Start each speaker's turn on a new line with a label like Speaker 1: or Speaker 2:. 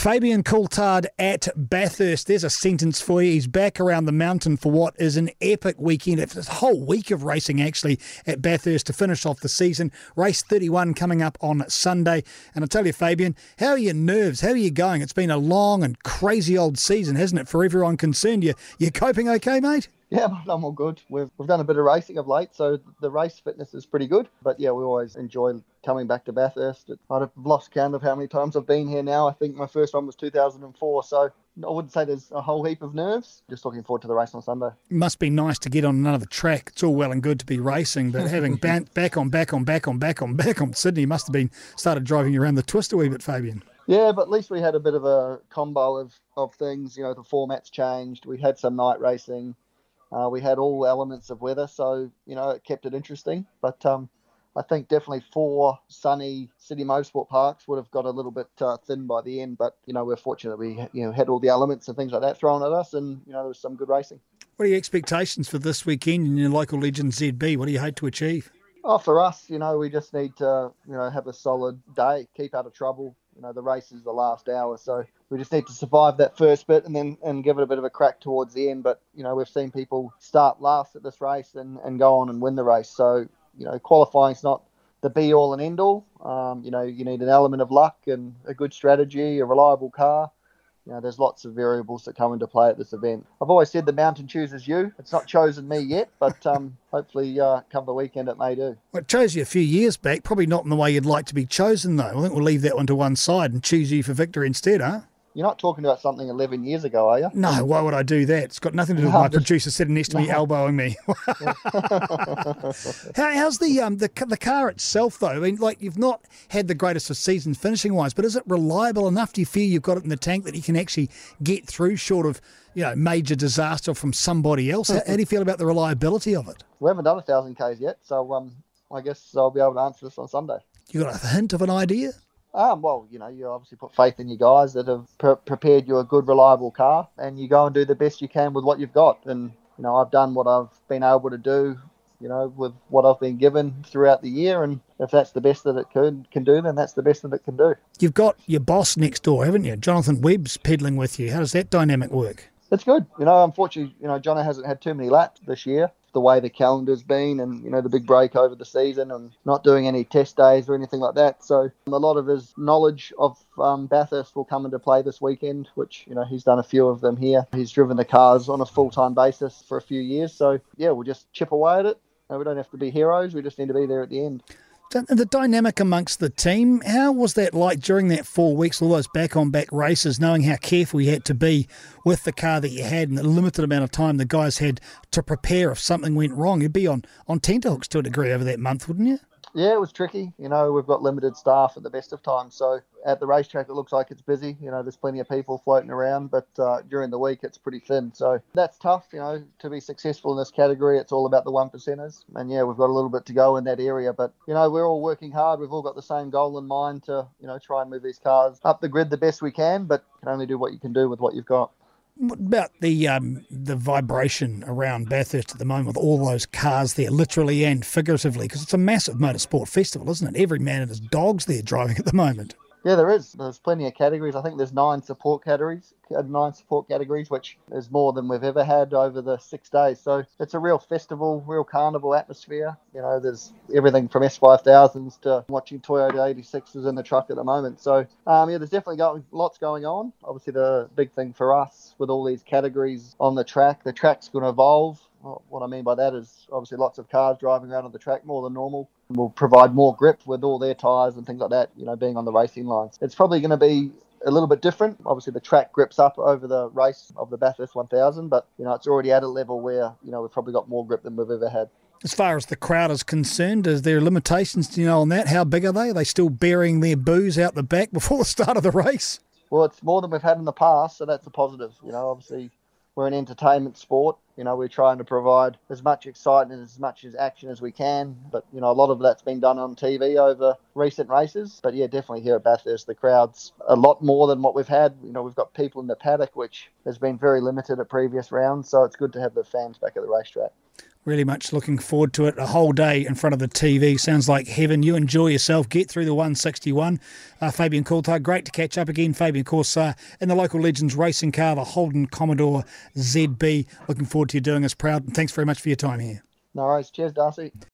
Speaker 1: Fabian Coulthard at Bathurst. There's a sentence for you. He's back around the mountain for what is an epic weekend. It's a whole week of racing actually at Bathurst to finish off the season. Race 31 coming up on Sunday. And I tell you, Fabian, how are your nerves? How are you going? It's been a long and crazy old season, hasn't it, for everyone concerned? You you coping okay, mate?
Speaker 2: Yeah, I'm all good. We've, we've done a bit of racing of late, so the race fitness is pretty good. But yeah, we always enjoy coming back to Bathurst. I'd have lost count of how many times I've been here now. I think my first one was 2004, so I wouldn't say there's a whole heap of nerves. Just looking forward to the race on Sunday.
Speaker 1: Must be nice to get on another track. It's all well and good to be racing, but having back on, back on, back on, back on, back on Sydney must have been started driving you around the twist a wee bit, Fabian.
Speaker 2: Yeah, but at least we had a bit of a combo of, of things. You know, the formats changed. We had some night racing. Uh, we had all elements of weather, so you know it kept it interesting. But um, I think definitely four sunny city motorsport parks would have got a little bit uh, thin by the end. But you know we're fortunate we you know had all the elements and things like that thrown at us, and you know there was some good racing.
Speaker 1: What are your expectations for this weekend in your local legend ZB? What do you hope to achieve?
Speaker 2: Oh, for us, you know, we just need to, you know, have a solid day, keep out of trouble. You know, the race is the last hour, so we just need to survive that first bit and then and give it a bit of a crack towards the end. But you know, we've seen people start last at this race and, and go on and win the race. So you know, qualifying's not the be all and end all. Um, you know, you need an element of luck and a good strategy, a reliable car. You know, there's lots of variables that come into play at this event. I've always said the mountain chooses you. It's not chosen me yet, but um, hopefully, uh, come the weekend, it may do.
Speaker 1: Well, it chose you a few years back. Probably not in the way you'd like to be chosen, though. I think we'll leave that one to one side and choose you for victory instead, huh?
Speaker 2: You're not talking about something 11 years ago, are you?
Speaker 1: No, why would I do that? It's got nothing to do with no, my just... producer sitting next to me, elbowing me. How, how's the um the the car itself though? I mean, like you've not had the greatest of seasons finishing wise, but is it reliable enough? Do you feel you've got it in the tank that you can actually get through, short of you know major disaster from somebody else? how, how do you feel about the reliability of it?
Speaker 2: We haven't done a thousand k's yet, so um, I guess I'll be able to answer this on Sunday.
Speaker 1: You got a hint of an idea?
Speaker 2: Um, well, you know, you obviously put faith in your guys that have pre- prepared you a good, reliable car, and you go and do the best you can with what you've got. And you know, I've done what I've been able to do, you know, with what I've been given throughout the year. And if that's the best that it could can do, then that's the best that it can do.
Speaker 1: You've got your boss next door, haven't you? Jonathon Webb's peddling with you. How does that dynamic work?
Speaker 2: It's good. You know, unfortunately, you know, John hasn't had too many laps this year the way the calendar's been and you know the big break over the season and not doing any test days or anything like that. So a lot of his knowledge of um, Bathurst will come into play this weekend which you know he's done a few of them here. He's driven the cars on a full-time basis for a few years. So yeah we'll just chip away at it. We don't have to be heroes. We just need to be there at the end
Speaker 1: the dynamic amongst the team, how was that like during that four weeks, all those back on back races, knowing how careful you had to be with the car that you had and the limited amount of time the guys had to prepare if something went wrong? You'd be on, on tenterhooks to a degree over that month, wouldn't you?
Speaker 2: Yeah, it was tricky. You know, we've got limited staff at the best of times. So at the racetrack, it looks like it's busy. You know, there's plenty of people floating around, but uh, during the week, it's pretty thin. So that's tough. You know, to be successful in this category, it's all about the one percenters. And yeah, we've got a little bit to go in that area, but you know, we're all working hard. We've all got the same goal in mind to you know try and move these cars up the grid the best we can, but can only do what you can do with what you've got.
Speaker 1: What about the um, the vibration around Bathurst at the moment with all those cars there, literally and figuratively? Because it's a massive motorsport festival, isn't it? Every man and his dog's there driving at the moment.
Speaker 2: Yeah, there is. There's plenty of categories. I think there's nine support categories, uh, nine support categories, which is more than we've ever had over the six days. So it's a real festival, real carnival atmosphere. You know, there's everything from S5000s to watching Toyota 86s in the truck at the moment. So um, yeah, there's definitely going, lots going on. Obviously, the big thing for us with all these categories on the track, the track's going to evolve. What I mean by that is obviously lots of cars driving around on the track more than normal will provide more grip with all their tyres and things like that, you know, being on the racing lines. It's probably going to be a little bit different. Obviously, the track grips up over the race of the Bathurst 1000, but, you know, it's already at a level where, you know, we've probably got more grip than we've ever had.
Speaker 1: As far as the crowd is concerned, is there limitations, you know, on that? How big are they? Are they still bearing their booze out the back before the start of the race?
Speaker 2: Well, it's more than we've had in the past, so that's a positive. You know, obviously, we're an entertainment sport. You know, we're trying to provide as much excitement and as much as action as we can. But, you know, a lot of that's been done on TV over recent races. But yeah, definitely here at Bathurst, the crowd's a lot more than what we've had. You know, we've got people in the paddock, which has been very limited at previous rounds. So it's good to have the fans back at the racetrack.
Speaker 1: Really much looking forward to it. A whole day in front of the TV sounds like heaven. You enjoy yourself. Get through the 161. Uh, Fabian Coulthard, great to catch up again. Fabian, of course, uh, in the local Legends racing car, the Holden Commodore ZB. Looking forward to you doing us proud. And thanks very much for your time here.
Speaker 2: No worries. Cheers, Darcy.